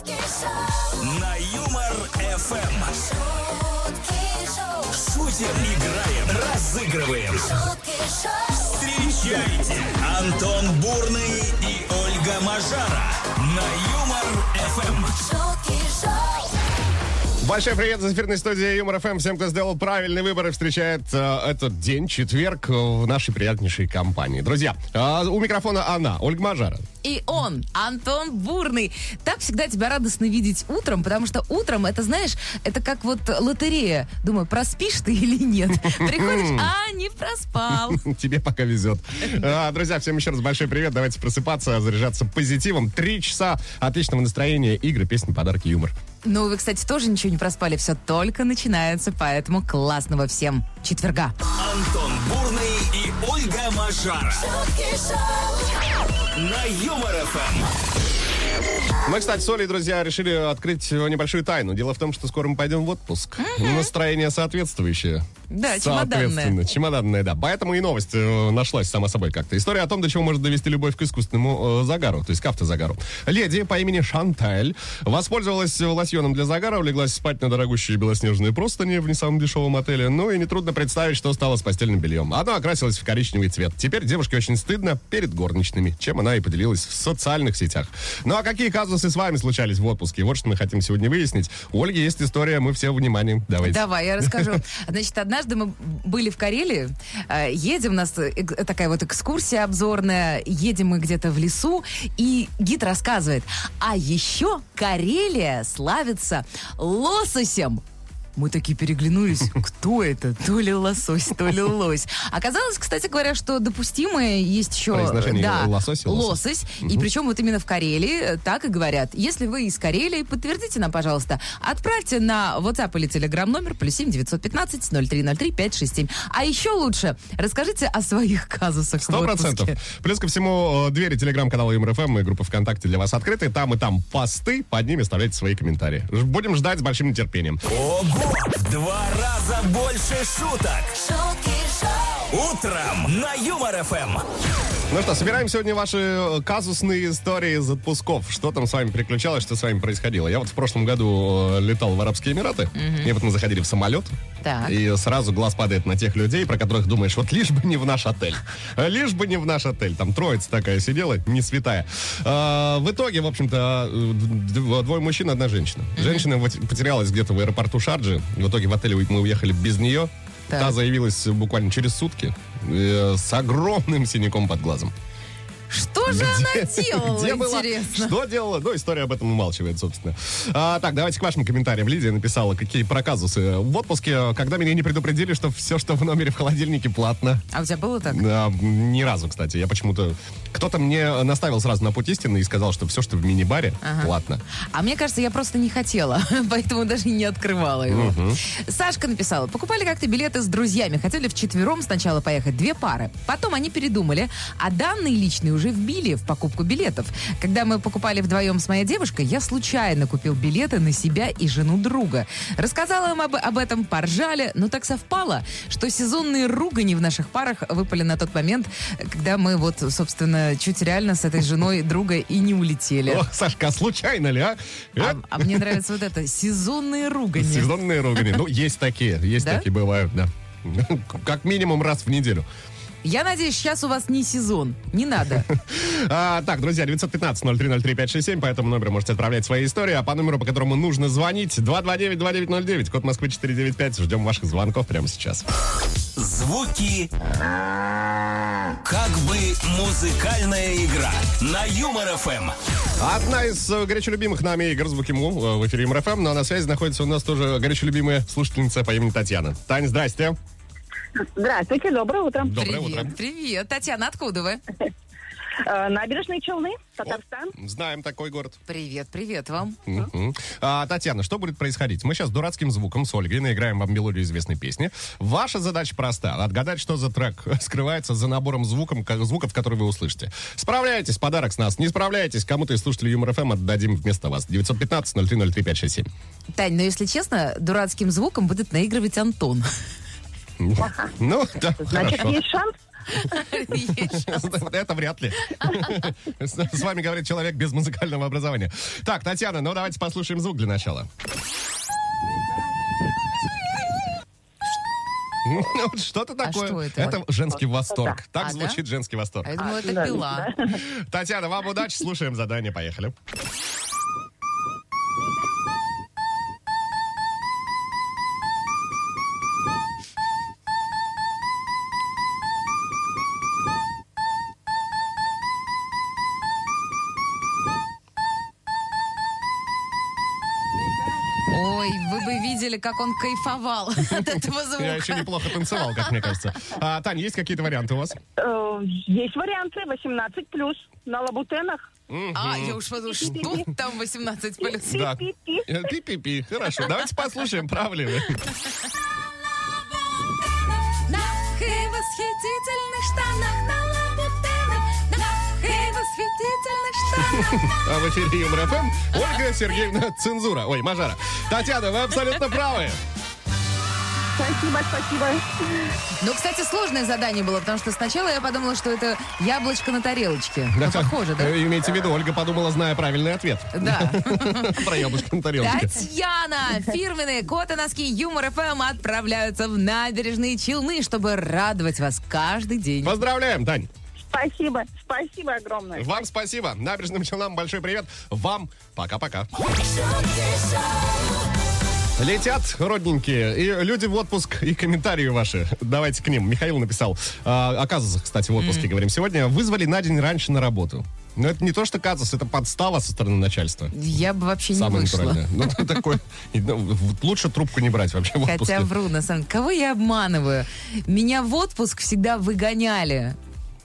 На Юмор ФМ. шоу, Шутим, играем, разыгрываем. Встречайте Антон Бурный и Ольга Мажара на Юмор ФМ. шоу, Большой привет из эфирной студии Юмор ФМ. Всем, кто сделал правильный выбор и встречает э, этот день, четверг, в нашей приятнейшей компании. Друзья, э, у микрофона она, Ольга Мажара. И он, Антон Бурный. Так всегда тебя радостно видеть утром, потому что утром, это, знаешь, это как вот лотерея. Думаю, проспишь ты или нет. Приходишь, а, не проспал. Тебе пока везет. А, Друзья, всем еще раз большой привет. Давайте просыпаться, заряжаться позитивом. Три часа отличного настроения, игры, песни, подарки, юмор. Ну, вы, кстати, тоже ничего не проспали. Все только начинается, поэтому классного всем четверга. Антон Бурный и Ольга Мажара на Юмор ФМ. Мы, кстати, с Олей, друзья, решили открыть небольшую тайну. Дело в том, что скоро мы пойдем в отпуск. Настроение соответствующее. Да, чемоданное. Чемоданное, да. Поэтому и новость э, нашлась сама собой как-то. История о том, до чего может довести любовь к искусственному э, загару, то есть к автозагару. Леди по имени Шантель воспользовалась лосьоном для загара, улеглась спать на дорогущие белоснежные простыни в не самом дешевом отеле. Ну и нетрудно представить, что стало с постельным бельем. Оно окрасилось в коричневый цвет. Теперь девушке очень стыдно перед горничными, чем она и поделилась в социальных сетях. Ну а какие казусы с вами случались в отпуске? Вот что мы хотим сегодня выяснить. У Ольги есть история, мы все внимание. Давайте. Давай, я расскажу. Значит, однажды мы были в Карелии, э, едем, у нас такая вот экскурсия обзорная, едем мы где-то в лесу, и гид рассказывает, а еще Карелия славится лососем. Мы такие переглянулись, кто это? То ли лосось, то ли лось. Оказалось, кстати говоря, что допустимое есть еще... Произношение да, лосось и лосось. лосось. И причем вот именно в Карелии э, так и говорят. Если вы из Карелии, подтвердите нам, пожалуйста. Отправьте на WhatsApp или Telegram номер плюс 7 915 0303 567. А еще лучше, расскажите о своих казусах Сто процентов. Плюс ко всему, э, двери телеграм-канала ЮморФМ и группа ВКонтакте для вас открыты. Там и там посты, под ними оставляйте свои комментарии. Будем ждать с большим нетерпением. Ого! Два раза больше шуток. шутки шоу, Утром на Юмор ФМ. Ну что, собираем сегодня ваши э, казусные истории из отпусков. Что там с вами приключалось, что с вами происходило? Я вот в прошлом году э, летал в Арабские Эмираты. И вот мы заходили в самолет. Так. И сразу глаз падает на тех людей, про которых думаешь, вот лишь бы не в наш отель. Э, Лишь бы не в наш отель. Там троица такая сидела, не святая. А, в итоге, в общем-то, двое мужчин, одна женщина. Женщина потерялась где-то в аэропорту Шарджи. В итоге в отеле мы уехали без нее. Так. Та заявилась буквально через сутки э, с огромным синяком под глазом. Что же она делала, Где была? интересно? Что делала? Ну, история об этом умалчивает, собственно. А, так, давайте к вашим комментариям. Лидия написала, какие проказусы. В отпуске, когда меня не предупредили, что все, что в номере в холодильнике, платно. А у тебя было так? Да, ни разу, кстати. Я почему-то... Кто-то мне наставил сразу на путь истины и сказал, что все, что в мини-баре, платно. А мне кажется, я просто не хотела, поэтому даже не открывала его. Сашка написала, покупали как-то билеты с друзьями, хотели вчетвером сначала поехать, две пары. Потом они передумали, а данные личные уже вбили в покупку билетов. Когда мы покупали вдвоем с моей девушкой, я случайно купил билеты на себя и жену друга. Рассказала им об, об этом, поржали, но так совпало, что сезонные ругани в наших парах выпали на тот момент, когда мы вот, собственно, чуть реально с этой женой друга и не улетели. О, Сашка, а случайно ли, а? Э? А, а мне нравится вот это сезонные ругани. Сезонные ругани. Ну, есть такие, есть Да? такие бывают, да. Как минимум раз в неделю. Я надеюсь, сейчас у вас не сезон. Не надо. А, так, друзья, 915-0303-567, по этому номеру можете отправлять свои истории, а по номеру, по которому нужно звонить, 229-2909, код Москвы 495. Ждем ваших звонков прямо сейчас. Звуки. Как бы музыкальная игра на Юмор ФМ. Одна из э, горячо любимых нами игр «Звуки Му» э, в эфире МРФМ, но на связи находится у нас тоже горячо любимая слушательница по имени Татьяна. Тань, здрасте. Здравствуйте, доброе утро. Доброе привет, утро. привет. Татьяна, откуда вы? Э, Набережные Челны, Татарстан. Знаем такой город. Привет, привет вам. А, Татьяна, что будет происходить? Мы сейчас дурацким звуком с Ольгой наиграем вам мелодию известной песни. Ваша задача проста. Отгадать, что за трек скрывается за набором звуком, звуков, которые вы услышите. Справляетесь, подарок с нас. Не справляетесь, кому-то из слушателей Юмор ФМ отдадим вместо вас. 915-0303-567. Тань, но если честно, дурацким звуком будет наигрывать Антон. Ну, да, Значит, хорошо. есть шанс? Есть шанс. Это вряд ли. С вами говорит человек без музыкального образования. Так, Татьяна, ну давайте послушаем звук для начала. Ну, вот Что-то такое. что это? женский восторг. Так А, да? звучит женский восторг. А я думала, это пила. Татьяна, вам удачи, слушаем задание, поехали. Как он кайфовал от этого Я звука. еще неплохо танцевал, как мне кажется. А, Тань, есть какие-то варианты у вас? Э, Есть варианты 18 плюс на лабутенах. А, я уж подумала, что там 18 плюс. Да. Пи-пи-пи. Э, Пи-пи-пи. Хорошо, давайте послушаем, прав ли вы. А в эфире Юмор ФМ Ольга Сергеевна Цензура. Ой, Мажара. Татьяна, вы абсолютно правы. Спасибо, спасибо. Ну, кстати, сложное задание было, потому что сначала я подумала, что это яблочко на тарелочке. Ну, похоже, да? Э, Имейте в виду, Ольга подумала, зная правильный ответ. Да. Про яблочко на тарелке. Татьяна! Фирменные коты носки Юмор ФМ отправляются в набережные Челны, чтобы радовать вас каждый день. Поздравляем, Тань. Спасибо, спасибо огромное. Вам спасибо. Набережным Челнам большой привет. Вам пока-пока. Летят родненькие. И люди в отпуск, и комментарии ваши. Давайте к ним. Михаил написал. А, о казусах, кстати, в отпуске говорим сегодня. Вызвали на день раньше на работу. Но это не то, что казус, это подстава со стороны начальства. Я бы вообще не Самое вышла. натуральное. Ну, такой... ну, Лучше трубку не брать вообще в отпуске. Хотя вру, на самом деле. Кого я обманываю? Меня в отпуск всегда выгоняли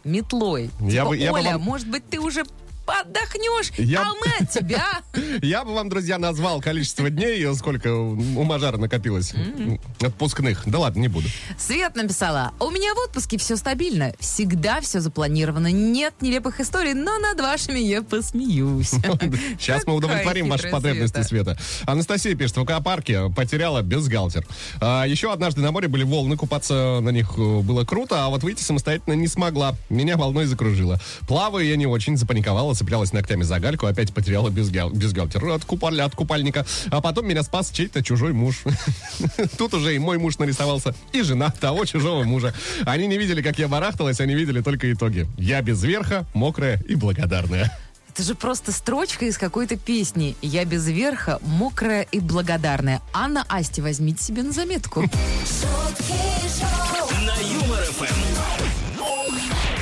метлой. Я Типа, бы- я бы Оля, вам- может быть, ты уже отдохнешь, Я- а мы от тебя. Я бы вам, друзья, назвал количество дней, сколько у Мажара накопилось отпускных. Да ладно, не буду. Свет написала, у меня в отпуске все стабильно, всегда все запланировано, нет нелепых историй, но над вашими я посмеюсь. Сейчас мы удовлетворим ваши потребности, Света. Анастасия пишет, в аквапарке потеряла бюстгальтер. А, еще однажды на море были волны, купаться на них э, было круто, а вот выйти самостоятельно не смогла. Меня волной закружило. Плаваю я не очень, запаниковала, цеплялась ногтями за гальку, опять потеряла бюстгал- бюстгальтер от, купаль- от купальника. А потом меня спас чей-то чужой муж. Тут уже и мой муж нарисовался, и жена того чужого мужа. Они не видели, как я барахталась, они видели только итоги. Я без верха, мокрая и благодарная. Это же просто строчка из какой-то песни. Я без верха, мокрая и благодарная. Анна Асти, возьмите себе на заметку. шутки шоу,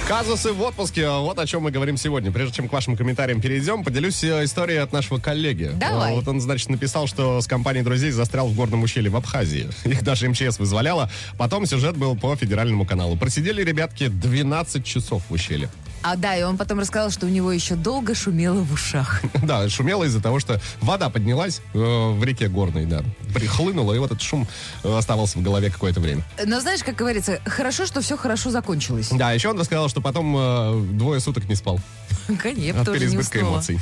Казусы в отпуске. Вот о чем мы говорим сегодня. Прежде чем к вашим комментариям перейдем, поделюсь э, историей от нашего коллеги. Давай. Э, Вот он, значит, написал, что с компанией друзей застрял в горном ущелье в Абхазии. Их даже МЧС вызволяла. Потом сюжет был по федеральному каналу. Просидели ребятки 12 часов в ущелье. А да, и он потом рассказал, что у него еще долго шумело в ушах. Да, шумело из-за того, что вода поднялась э, в реке Горной, да. Прихлынула, и вот этот шум э, оставался в голове какое-то время. Но знаешь, как говорится, хорошо, что все хорошо закончилось. Да, еще он рассказал, что потом э, двое суток не спал. Конечно, От тоже не уснула. эмоций.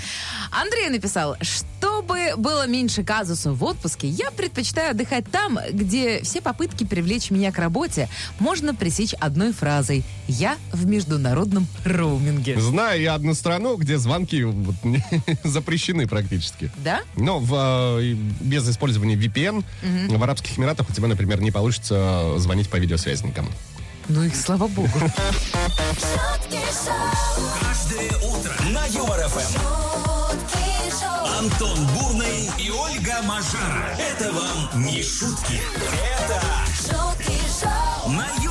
Андрей написал, чтобы было меньше казусов в отпуске, я предпочитаю отдыхать там, где все попытки привлечь меня к работе можно пресечь одной фразой «Я в международном роуминге». Знаю я одну страну, где звонки вот запрещены практически. Да? Но в, э, без использования VPN в Арабских Эмиратах у тебя, например, не получится звонить по видеосвязи никому. Ну и слава богу. шутки шоу, Каждое утро на Юмор ФМ. шутки шоу, Антон Бурный и Ольга Мажара. Это вам не шутки. Это шутки шоу, на.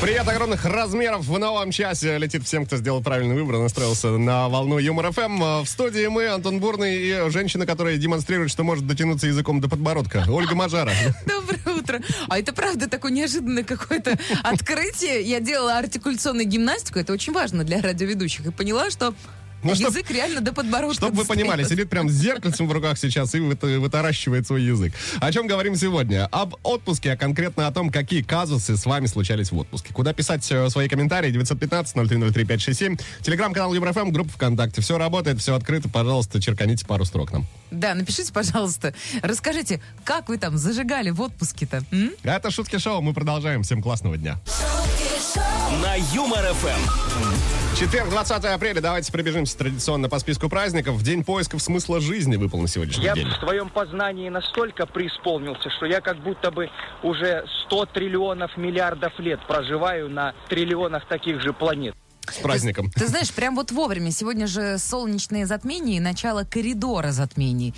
Привет огромных размеров в новом часе летит всем, кто сделал правильный выбор, настроился на волну Юмор ФМ. В студии мы, Антон Бурный, и женщина, которая демонстрирует, что может дотянуться языком до подбородка. Ольга Мажара. Доброе утро. А это правда такое неожиданное какое-то открытие. Я делала артикуляционную гимнастику, это очень важно для радиоведущих, и поняла, что Ну, чтоб- язык реально до подбородка Чтобы вы понимали, сидит прям с зеркальцем в руках сейчас и выта- вытаращивает свой язык. О чем говорим сегодня? Об отпуске, а конкретно о том, какие казусы с вами случались в отпуске. Куда писать э, свои комментарии? 915-0303-567. Телеграм-канал Юмор ФМ, группа ВКонтакте. Все работает, все открыто. Пожалуйста, черканите пару строк нам. Да, напишите, пожалуйста, расскажите, как вы там зажигали в отпуске-то? м? Это Шутки Шоу. Мы продолжаем. Всем классного дня. на Юмор ФМ. Четверг, 20 апреля. Давайте пробежимся традиционно по списку праздников. В день поисков смысла жизни выпал на сегодняшний Я день. в своем познании настолько преисполнился, что я как будто бы уже 100 триллионов миллиардов лет проживаю на триллионах таких же планет. С праздником. Ты знаешь, прям вот вовремя. Сегодня же солнечное затмение и начало коридора затмений.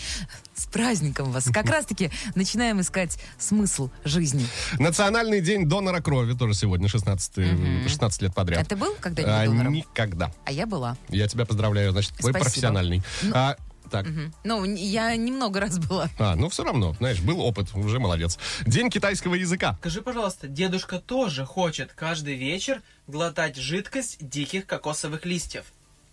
С праздником вас. Как раз-таки начинаем искать смысл жизни. Национальный день донора крови тоже сегодня, 16, 16 лет подряд. А ты был когда-нибудь А, донором? Никогда. А я была. Я тебя поздравляю, значит, твой Спасибо. профессиональный. А, так. Ну, н- я немного раз была. А, ну все равно, знаешь, был опыт, уже молодец. День китайского языка. Скажи, пожалуйста, дедушка тоже хочет каждый вечер глотать жидкость диких кокосовых листьев.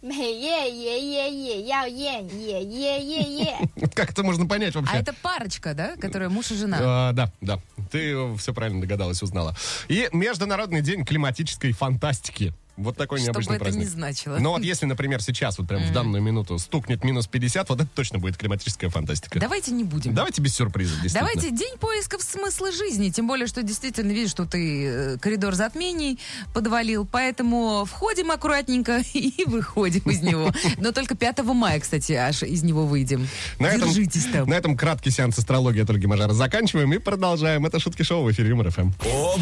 每夜爷爷也要验，也爷爷爷。 Как это можно понять вообще? А это парочка, да, которая муж и жена. А, да, да. Ты все правильно догадалась, узнала. И Международный день климатической фантастики. Вот такой Что бы необычный это праздник. ни значило. Но вот если, например, сейчас, вот прям в данную минуту стукнет минус 50, вот это точно будет климатическая фантастика. Давайте не будем. Давайте без сюрпризов, действительно. Давайте день поисков смысла жизни. Тем более, что действительно видишь, что ты э, коридор затмений подвалил. Поэтому входим аккуратненько и выходим из него. Но только 5 мая, кстати, аж из него выйдем. На этом, Держитесь там. на этом краткий сеанс астрологии от Ольги Мажара заканчиваем и продолжаем. Это шутки шоу в эфире Юмор ФМ. Ого!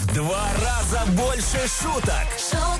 В два раза больше шуток. шоу,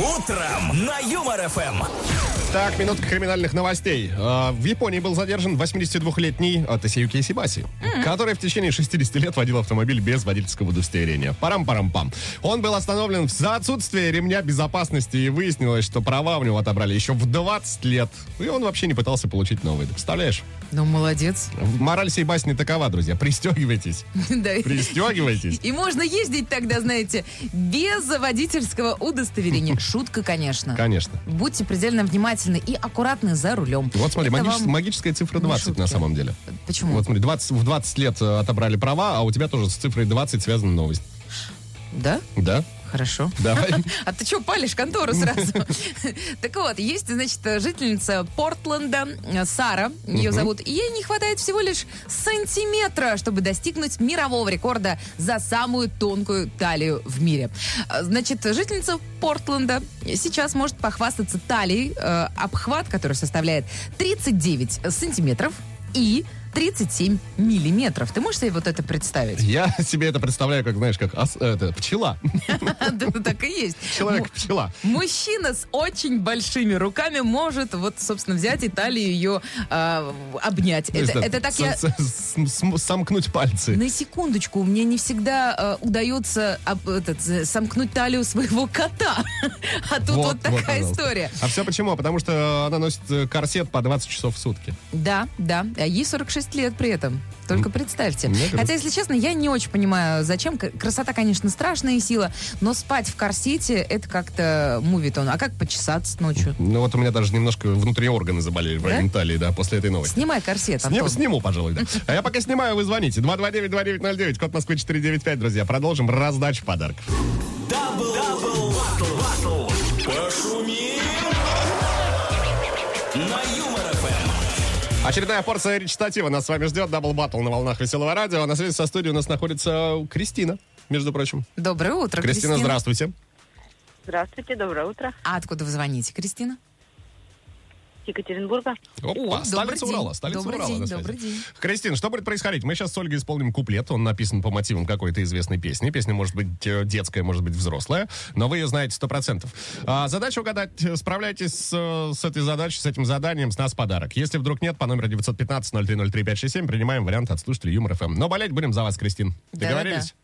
Утром на Юмор ФМ. Так, минутка криминальных новостей. А, В Японии был задержан 82-летний Тасеюки Сибаси, который в течение 60 лет водил автомобиль без водительского удостоверения. Парам-парам-пам. Он был остановлен за отсутствие ремня безопасности и выяснилось, что права у него отобрали еще в 20 лет. И он вообще не пытался получить новые. Ты представляешь? Ну, молодец. Мораль сей басни такова, друзья. Пристегивайтесь. Да. Пристегивайтесь. И можно ездить тогда, знаете, без водительского удостоверения. Шутка, конечно. Конечно. Будьте предельно внимательны и аккуратны за рулем. Вот смотри, Это магичес- вам- магическая цифра не 20 на самом деле. Почему? Вот смотри, 20, в 20 лет э, отобрали права, а у тебя тоже с цифрой 20 связана новость. Да? Да? Хорошо. Давай. А ты что, палишь контору сразу? Так вот, есть, значит, жительница Портленда, э, Сара, ее зовут, и ей не хватает всего лишь сантиметра, чтобы достигнуть мирового рекорда за самую тонкую талию в мире. Э, Значит, жительница Портленда сейчас может похвастаться талией, э, обхват, который составляет 39 сантиметров и 37 миллиметров. Ты можешь себе вот это представить? Я себе это представляю, как, знаешь, как ос- это, пчела. Да, так и есть. Человек-пчела. Мужчина с очень большими руками может вот, собственно, взять и талию ее а, обнять. Это, так я... Сомкнуть пальцы. На секундочку, мне не всегда а, удается э, сомкнуть талию своего кота. А тут вот, такая история. А все почему? Потому что она носит э, корсет по 20 часов в сутки. Да, да. А ей 46 лет при этом. Только представьте. Мне кажется- Хотя, если честно, я не очень понимаю, зачем. Красота, конечно, страшная сила, но спать в корсете это как-то мувитон. А как почесаться ночью? Ну вот у меня даже немножко внутренние органы заболели в районе талии, да, после этой новости. Снимай корсет, Антон. сниму, пожалуй, да. А я пока снимаю, вы звоните. 229-2909, код Москвы 495, друзья. Продолжим раздачу подарков. Double, double, battle, battle. Пошумим. Очередная порция речитатива нас с вами ждет. Double battle на волнах веселого радио. На связи со студией у нас находится Кристина, между прочим. Доброе утро, Кристина, Кристина. здравствуйте. Здравствуйте, доброе утро. А откуда вы звоните, Кристина? Екатеринбурга. Опа, добрый столица день. Урала, столица Добрый Урала день, добрый день. Кристина, что будет происходить? Мы сейчас с Ольгой исполним куплет. Он написан по мотивам какой-то известной песни. Песня может быть э, детская, может быть взрослая, но вы ее знаете сто процентов. А, задача угадать. э, Справляйтесь с, э, с этой задачей, с этим заданием, с нас подарок. Если вдруг нет, по номеру 915-0303-567 принимаем вариант от слушателей Юмор ФМ. Но болеть будем за вас, Кристин. Договорились?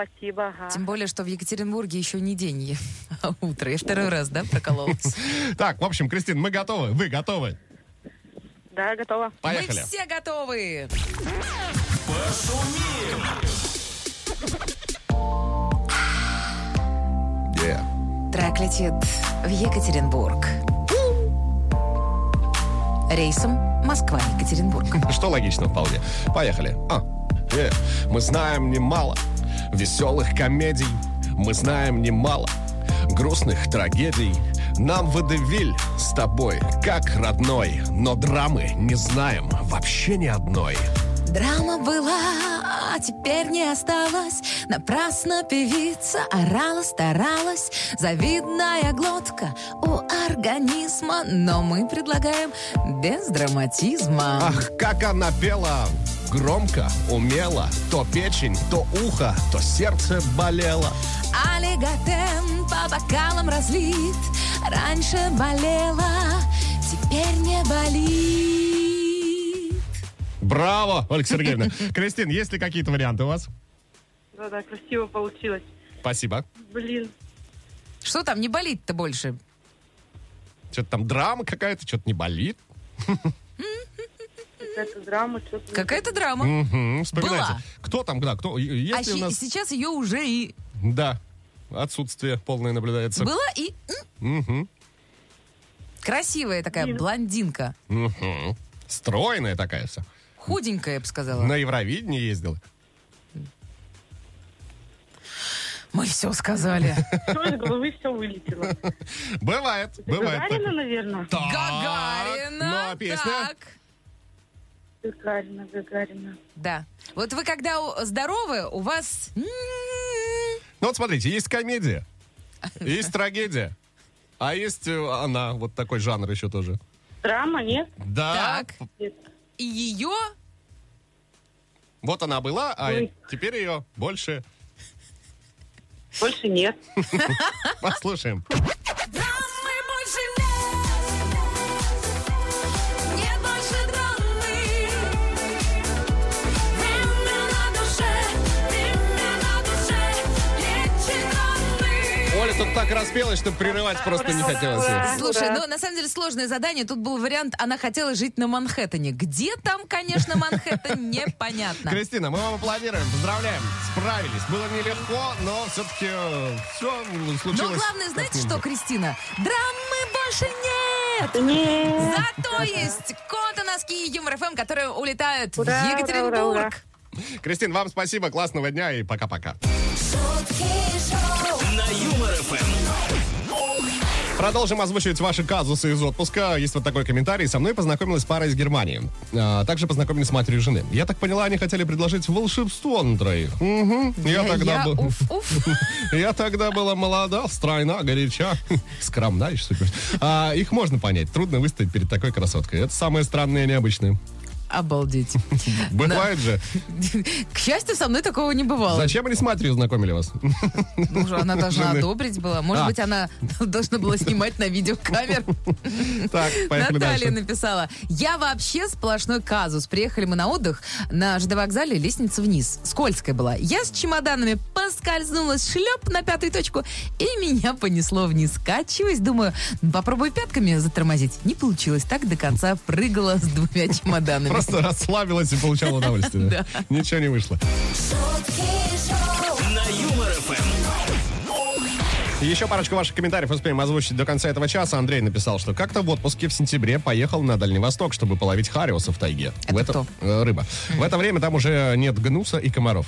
Спасибо. ага. Тем более, что в Екатеринбурге еще не день, а утро. Я второй раз, да, прокололась? Так, в общем, Кристин, мы готовы. Вы готовы? Да, готова. Поехали. Мы все готовы! Yeah. Трек летит в Екатеринбург. Рейсом Москва-Екатеринбург. Что логично вполне. Поехали. А, э, Мы знаем немало веселых комедий. Мы знаем немало грустных трагедий. Нам водевиль с тобой как родной, но драмы не знаем вообще ни одной. Драма была а теперь не осталось. Напрасно певица орала, старалась. Завидная глотка у организма, но мы предлагаем без драматизма. Ах, как она пела! Громко, умело, то печень, то ухо, то сердце болело. Олиготен по бокалам разлит. Раньше болела, теперь не болит. Браво, Ольга Сергеевна. Кристин, есть ли какие-то варианты у вас? Да-да, красиво получилось. Спасибо. Блин. Что там, не болит-то больше? Что-то там драма какая-то, что-то не болит. Какая-то драма, что-то... Какая-то драма. Была. Кто там, да, кто? А ли у нас... сейчас ее уже и Да, отсутствие полное наблюдается. была и красивая такая блондинка. Стройная такая вся. Худенькая, я бы сказала. На Евровидении ездила. Мы все сказали. Все из головы все вылетело. Бывает, бывает. Гагарина, наверное. Так, Гагарина. Ну, а песня? Так. Гагарина, Гагарина. Да. Вот вы когда здоровы, у вас... м, Ну вот смотрите, есть комедия, есть трагедия, а есть э, она, вот такой жанр еще тоже. Драма, нет? Да, Так. Нет. И ее... вот она была, а Ой. теперь ее больше Больше нет. послушаем. Тут так распелась, что прерывать просто не хотелось. Слушай, ну на самом деле сложное задание. Тут был вариант, она хотела жить на Манхэттене. Где там, конечно, Манхэттен, непонятно. Кристина, мы вам аплодируем, поздравляем, справились. Было нелегко, но все-таки все случилось. Но главное, знаете что, Кристина? Драмы больше нет! Нет. Зато есть коты носки и Юмор ФМ, которые улетают Ура, в Екатеринбург. ура, ура. Кристин, вам спасибо, классного дня и пока-пока. Шутки шоу. Продолжим озвучивать ваши казусы из отпуска. Есть вот такой комментарий. Со мной познакомилась пара из Германии. А, также познакомились с матерью жены. Я так поняла, они хотели предложить волшебство на троих. Мгм. Я, тогда был... Я тогда была молода, стройна, горяча, скромна еще. супер. А, их можно понять. Трудно выстоять перед такой красоткой. Это самое странное и необычное. Обалдеть. Бывает же. К счастью, со мной такого не бывало. Зачем они с матерью знакомили вас? Ну, она должна одобрить была. Может А. быть, она должна была снимать на видеокамеру. Так, Наталья написала. Я вообще сплошной казус. Приехали мы на отдых на ЖД вокзале, лестница вниз. Скользкая была. Я с чемоданами поскользнулась, шлеп на пятую точку, и меня понесло вниз. Качиваясь, думаю, «Ну, попробуй пятками затормозить. Не получилось. Так до конца прыгала с двумя чемоданами. Просто расслабилась и получала удовольствие. Да. Ничего не вышло. На Юмор. Еще парочку ваших комментариев успеем озвучить до конца этого часа. Андрей написал, что как-то в отпуске в сентябре поехал на Дальний Восток, чтобы половить хариуса в тайге. Это в это, кто? э, Рыба. В это время там уже нет гнуса и комаров.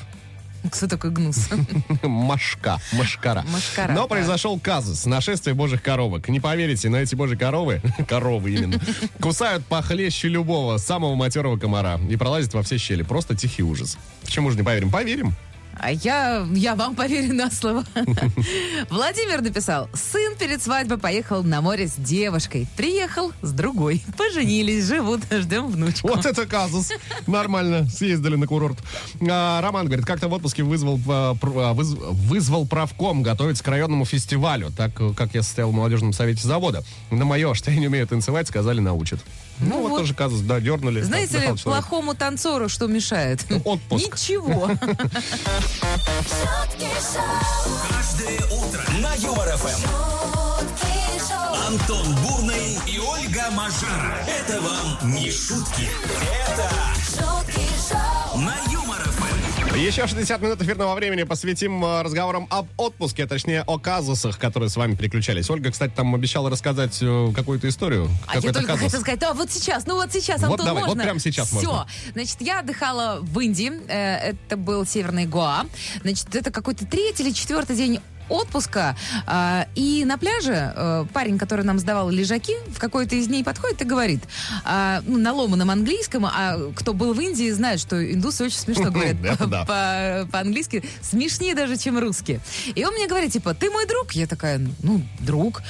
Кто такой гнус? Машка, машкара. Машкара, Но произошел казус, нашествие божьих коровок. Не поверите, но эти божьи коровы, коровы именно, кусают похлеще любого, самого матерого комара и пролазят во все щели. Просто тихий ужас. Почему же не поверим? Поверим. А я, я вам поверю на слово. Владимир написал, сын перед свадьбой поехал на море с девушкой. Приехал с другой. Поженились, живут, ждем внучку. Вот это казус. Нормально, съездили на курорт. А, Роман говорит, как-то в отпуске вызвал, а, а, выз- вызвал правком готовиться к районному фестивалю, так как я состоял в молодежном совете завода. На мое, что я не умею танцевать, сказали, научат. Ну, Ну вот, вот. тоже казус, да, дернули. Знаете отдыхал ли, человек. плохому танцору что мешает? Отпуск. Ничего. Шутки шоу. Каждое утро на Юмор ФМ. Шутки шоу. Антон Бурный и Ольга Мажара. Это вам не шутки. Это Шутки шоу. Еще 60 минут эфирного времени посвятим э, разговорам об отпуске, а точнее о казусах, которые с вами приключались. Ольга, кстати, там обещала рассказать э, какую-то историю. А я только казус. хотела сказать, а вот сейчас, ну вот сейчас, Вот Антон, давай, вот можно? прямо сейчас Все. можно. Значит, я отдыхала в Индии, э, это был Северный Гоа. Значит, это какой-то третий или четвертый день отпуска. А, и на пляже э, парень, который нам сдавал лежаки, в какой-то из дней подходит и говорит а, ну, на ломаном английском, а кто был в Индии, знает, что индусы очень смешно говорят по-английски, смешнее даже, чем русские. И он мне говорит, типа, ты мой друг? Я такая, ну, друг.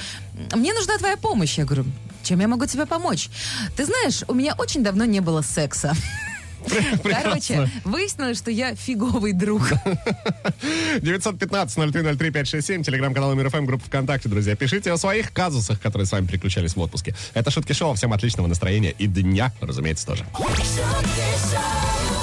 Мне нужна твоя помощь. Я говорю, чем я могу тебе помочь? Ты знаешь, у меня очень давно не было секса. Короче, выяснилось, что я фиговый друг. 915-0303-567, телеграм-канал МРФМ, группа ВКонтакте, друзья. Пишите о своих казусах, которые с вами приключались в отпуске. Это Шутки Шоу. Всем отличного настроения и дня, разумеется, тоже. шутки шоу,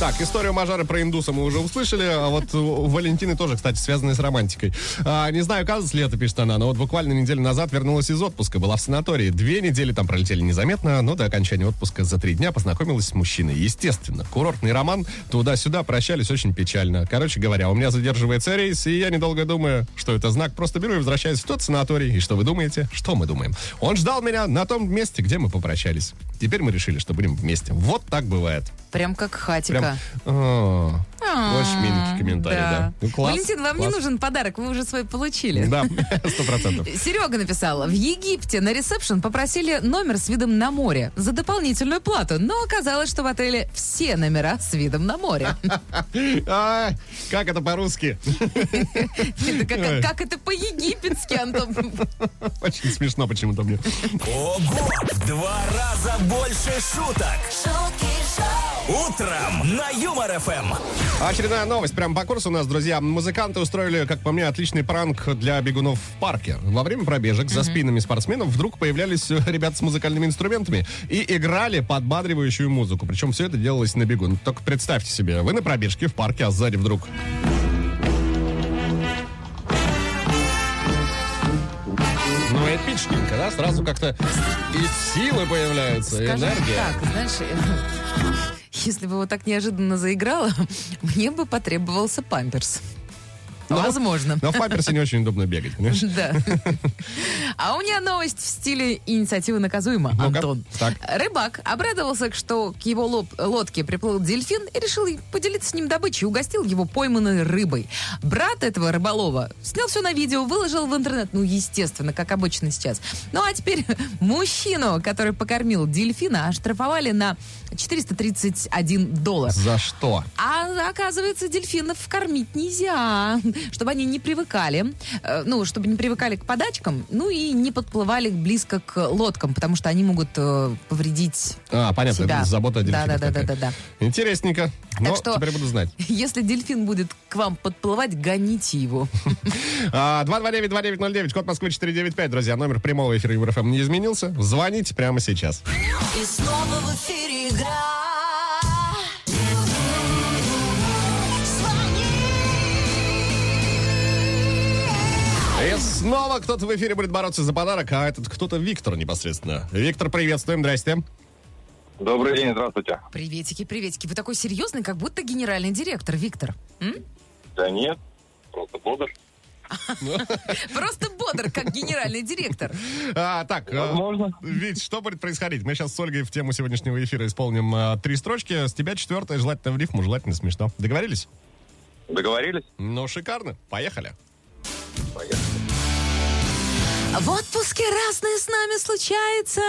Так, историю Мажары про индуса мы уже услышали, а вот у Валентины тоже, кстати, связанная с романтикой. А, не знаю, казус ли это, пишет она, но вот буквально неделю назад вернулась из отпуска, была в санатории. Две недели там пролетели незаметно, но до окончания отпуска за три дня познакомилась с мужчиной. Естественно, курортный роман, туда-сюда прощались очень печально. Короче говоря, у меня задерживается рейс, и я, недолго думая, что это знак, просто беру и возвращаюсь в тот санаторий. И что вы думаете? Что мы думаем? Он ждал меня на том месте, где мы попрощались. Теперь мы решили, что будем вместе. Вот так бывает. Прям как хатика. Прям, а, очень миленький комментарий, да. Ну, класс, Валентин, вам класс. не нужен подарок, вы уже свой получили. Да, сто процентов. Серега написал, в Египте на ресепшн попросили номер с видом на море за дополнительную плату, но оказалось, что в отеле все номера с видом на море. Ай, как это по-русски? Как, это по-египетски, Антон? Очень смешно почему-то мне. Ого! В два раза больше шуток. шутки шоу, Утром на Юмор ФМ. Очередная новость. Прямо по курсу у нас, друзья. Музыканты устроили, как по мне, отличный пранк для бегунов в парке. Во время пробежек за спинами спортсменов вдруг появлялись э, ребята с музыкальными инструментами и играли подбадривающую музыку. Причем все это делалось на бегу. Ну, Только представьте себе, вы на пробежке в парке, а сзади вдруг... Ну, эпичненько, да? Сразу как-то и силы появляются, и энергия. так, знаешь, если бы вот так неожиданно заиграла, мне бы потребовался памперс. Ну, Возможно. Но в памперсе не очень удобно бегать, понимаешь? Да. А у меня новость в стиле инициативы наказуема. Антон. Так. Рыбак обрадовался, что к его лоб- лодке приплыл дельфин и решил поделиться с ним добычей, угостил его пойманной рыбой. Брат этого рыболова снял все на видео, выложил в интернет, ну, естественно, как обычно сейчас. Ну, а теперь мужчину, который покормил дельфина, оштрафовали на 431 доллар. За что? А оказывается, дельфинов кормить нельзя, чтобы они не привыкали, э, ну, чтобы не привыкали к подачкам, ну и не подплывали близко к лодкам, потому что они могут э, повредить А, понятно, себя. это забота о дельфинах Да, да, да, да, да, да. Интересненько. Но что- теперь буду знать. Если дельфин будет к вам подплывать, гоните его. А, 229-2909, код Москвы 495, друзья. Номер прямого эфира ЮРФМ не изменился. Звоните прямо сейчас. и снова в эфире игра. И снова кто-то в эфире будет бороться за подарок, а этот кто-то Виктор непосредственно. Виктор, приветствуем, здрасте. Добрый день, здравствуйте. Приветики, приветики. Вы такой серьезный, как будто генеральный директор, Виктор. М? Да нет, просто бодр. Просто бодр, как генеральный директор. А, так, а, Возможно. Вить, что будет происходить? Мы сейчас с Ольгой в тему сегодняшнего эфира исполним а, три строчки. С тебя четвертая, желательно в рифму, желательно смешно. Договорились? Договорились? Ну, шикарно. Поехали. Поехали. В отпуске разное с нами случается.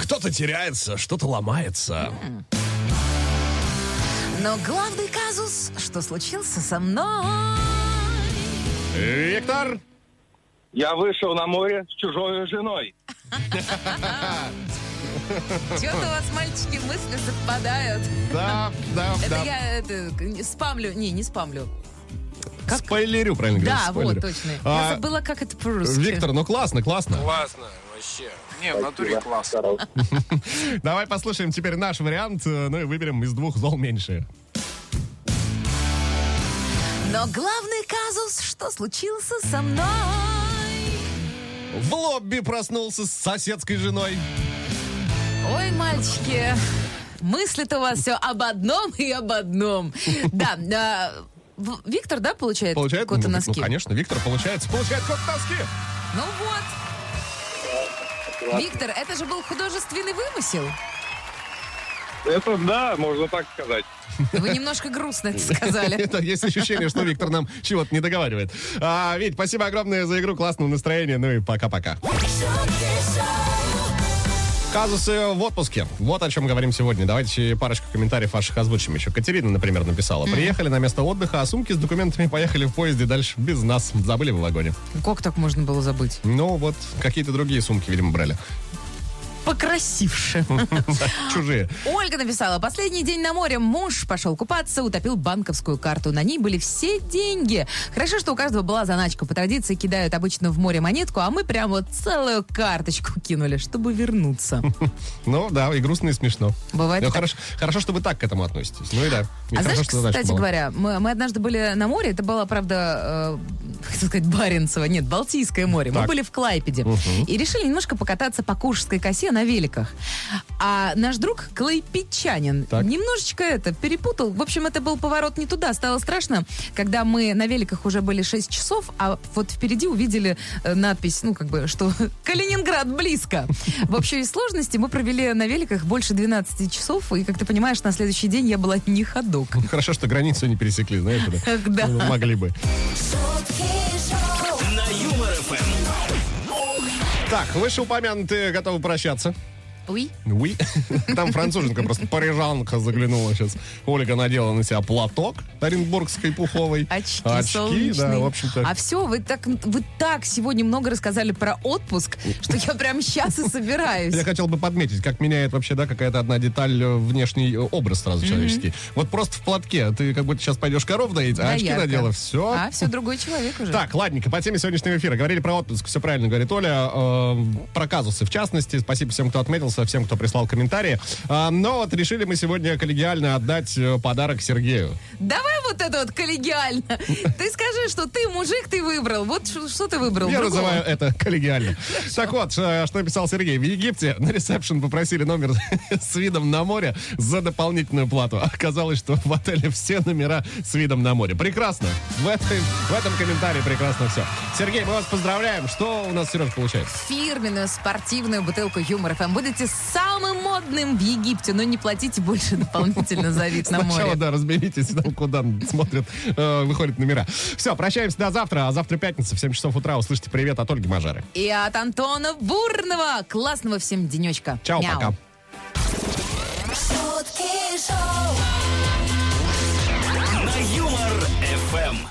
Кто-то теряется, что-то ломается. Но главный казус, что случился со мной. Виктор, Я вышел на море с чужой женой. Что-то у вас, мальчики, мысли совпадают. да, да, Это да. я это, спамлю. Не, не спамлю. Как? Спойлерю, правильно говорю, Да, вот, точно. А, Я забыла, как это по-русски. Виктор, ну классно, классно. Классно, вообще. Не, в натуре класс. Давай послушаем теперь наш вариант, э, ну и выберем из двух зол меньшее. Но главный казус, что случился со мной. В лобби проснулся с соседской женой. Ой, мальчики, мысли-то у вас все об одном и об одном. Да, в- Виктор, да, получает Получает? кота ну, носки? Ну, конечно, Виктор получается. Получает кот носки. Ну вот. Виктор, это же был художественный вымысел. Это да, можно так сказать. Вы немножко грустно это сказали. Это есть ощущение, что Виктор нам чего-то не договаривает. А, Вить, спасибо огромное за игру, классного настроения, ну и пока-пока. Казусы в отпуске. Вот о чем говорим сегодня. Давайте парочку комментариев ваших озвучим еще. Катерина, например, написала. Приехали на место отдыха, а сумки с документами поехали в поезде дальше без нас. Забыли в вагоне. Как так можно было забыть? Ну, вот какие-то другие сумки, видимо, брали. Покрасивше. Чужие. Ольга написала, последний день на море. Муж пошел купаться, утопил банковскую карту. На ней были все деньги. Хорошо, что у каждого была заначка. По традиции кидают обычно в море монетку, а мы прям вот целую карточку кинули, чтобы вернуться. Ну, да, и грустно, и смешно. Бывает Ну, хорошо, хорошо, что вы так к этому относитесь. Ну и да. И А хорошо, знаешь, кстати была. говоря, мы, мы однажды были на море, это было, правда, э, хотел сказать, Баренцево, нет, Балтийское море. Мы были в Клайпеде и решили немножко покататься по Куршской косе на великах. А наш друг клайпедчанин Так. немножечко это перепутал. В общем, это был поворот не туда. Стало страшно, когда мы на великах уже были 6 часов, а вот впереди увидели э, надпись, ну, как бы, что Калининград близко. В общей сложности мы провели на великах больше 12 часов, и, как ты понимаешь, на следующий день я была не ходок. Ну, Хорошо, что границу не пересекли, знаете, да? Ну, Могли бы. Так, вышеупомянутые готовы прощаться. Уй. Уи. Там француженка просто парижанка заглянула сейчас. Ольга надела на себя платок оренбургской пуховой. Очки, да, солнечные. в общем-то. А все, вы так, вы так сегодня много рассказали про отпуск, что я прям сейчас и собираюсь. Я хотел бы подметить, как меняет вообще, да, какая-то одна деталь э, внешний э, образ сразу человеческий. Вот просто в платке ты как будто сейчас пойдешь коров доить, а Да, очки надела, все. А, все, другой человек уже. Так, ладненько, по теме сегодняшнего эфира. Говорили про отпуск, все правильно говорит Оля. э, про казусы, в частности. Спасибо всем, кто отметился, всем, кто прислал комментарии. А, но вот решили мы сегодня коллегиально отдать э, подарок Сергею. Давай вот это вот коллегиально. Ты скажи, что ты мужик, ты выбрал. Вот что, ты выбрал? Я Другого? называю это коллегиально. Так вот, э, что написал Сергей. В Египте на ресепшн попросили номер с видом на море за дополнительную плату. Оказалось, что в отеле все номера с видом на море. Прекрасно. В, этой, в этом комментарии прекрасно все. Сергей, мы вас поздравляем. Что у нас, Сереж, получается? фирменную спортивную бутылку Юмор ФМ. Будете самым модным в Египте, но не платите больше дополнительно за вид на Сначала, море. да, разберитесь, там, куда смотрят, э, выходят номера. Все, прощаемся до завтра. А завтра пятница в 7 часов утра. Услышите привет от Ольги Мажары. И от Антона Бурного. Классного всем денечка. Чао, Мяу. пока. шутки шоу. На Юмор ФМ.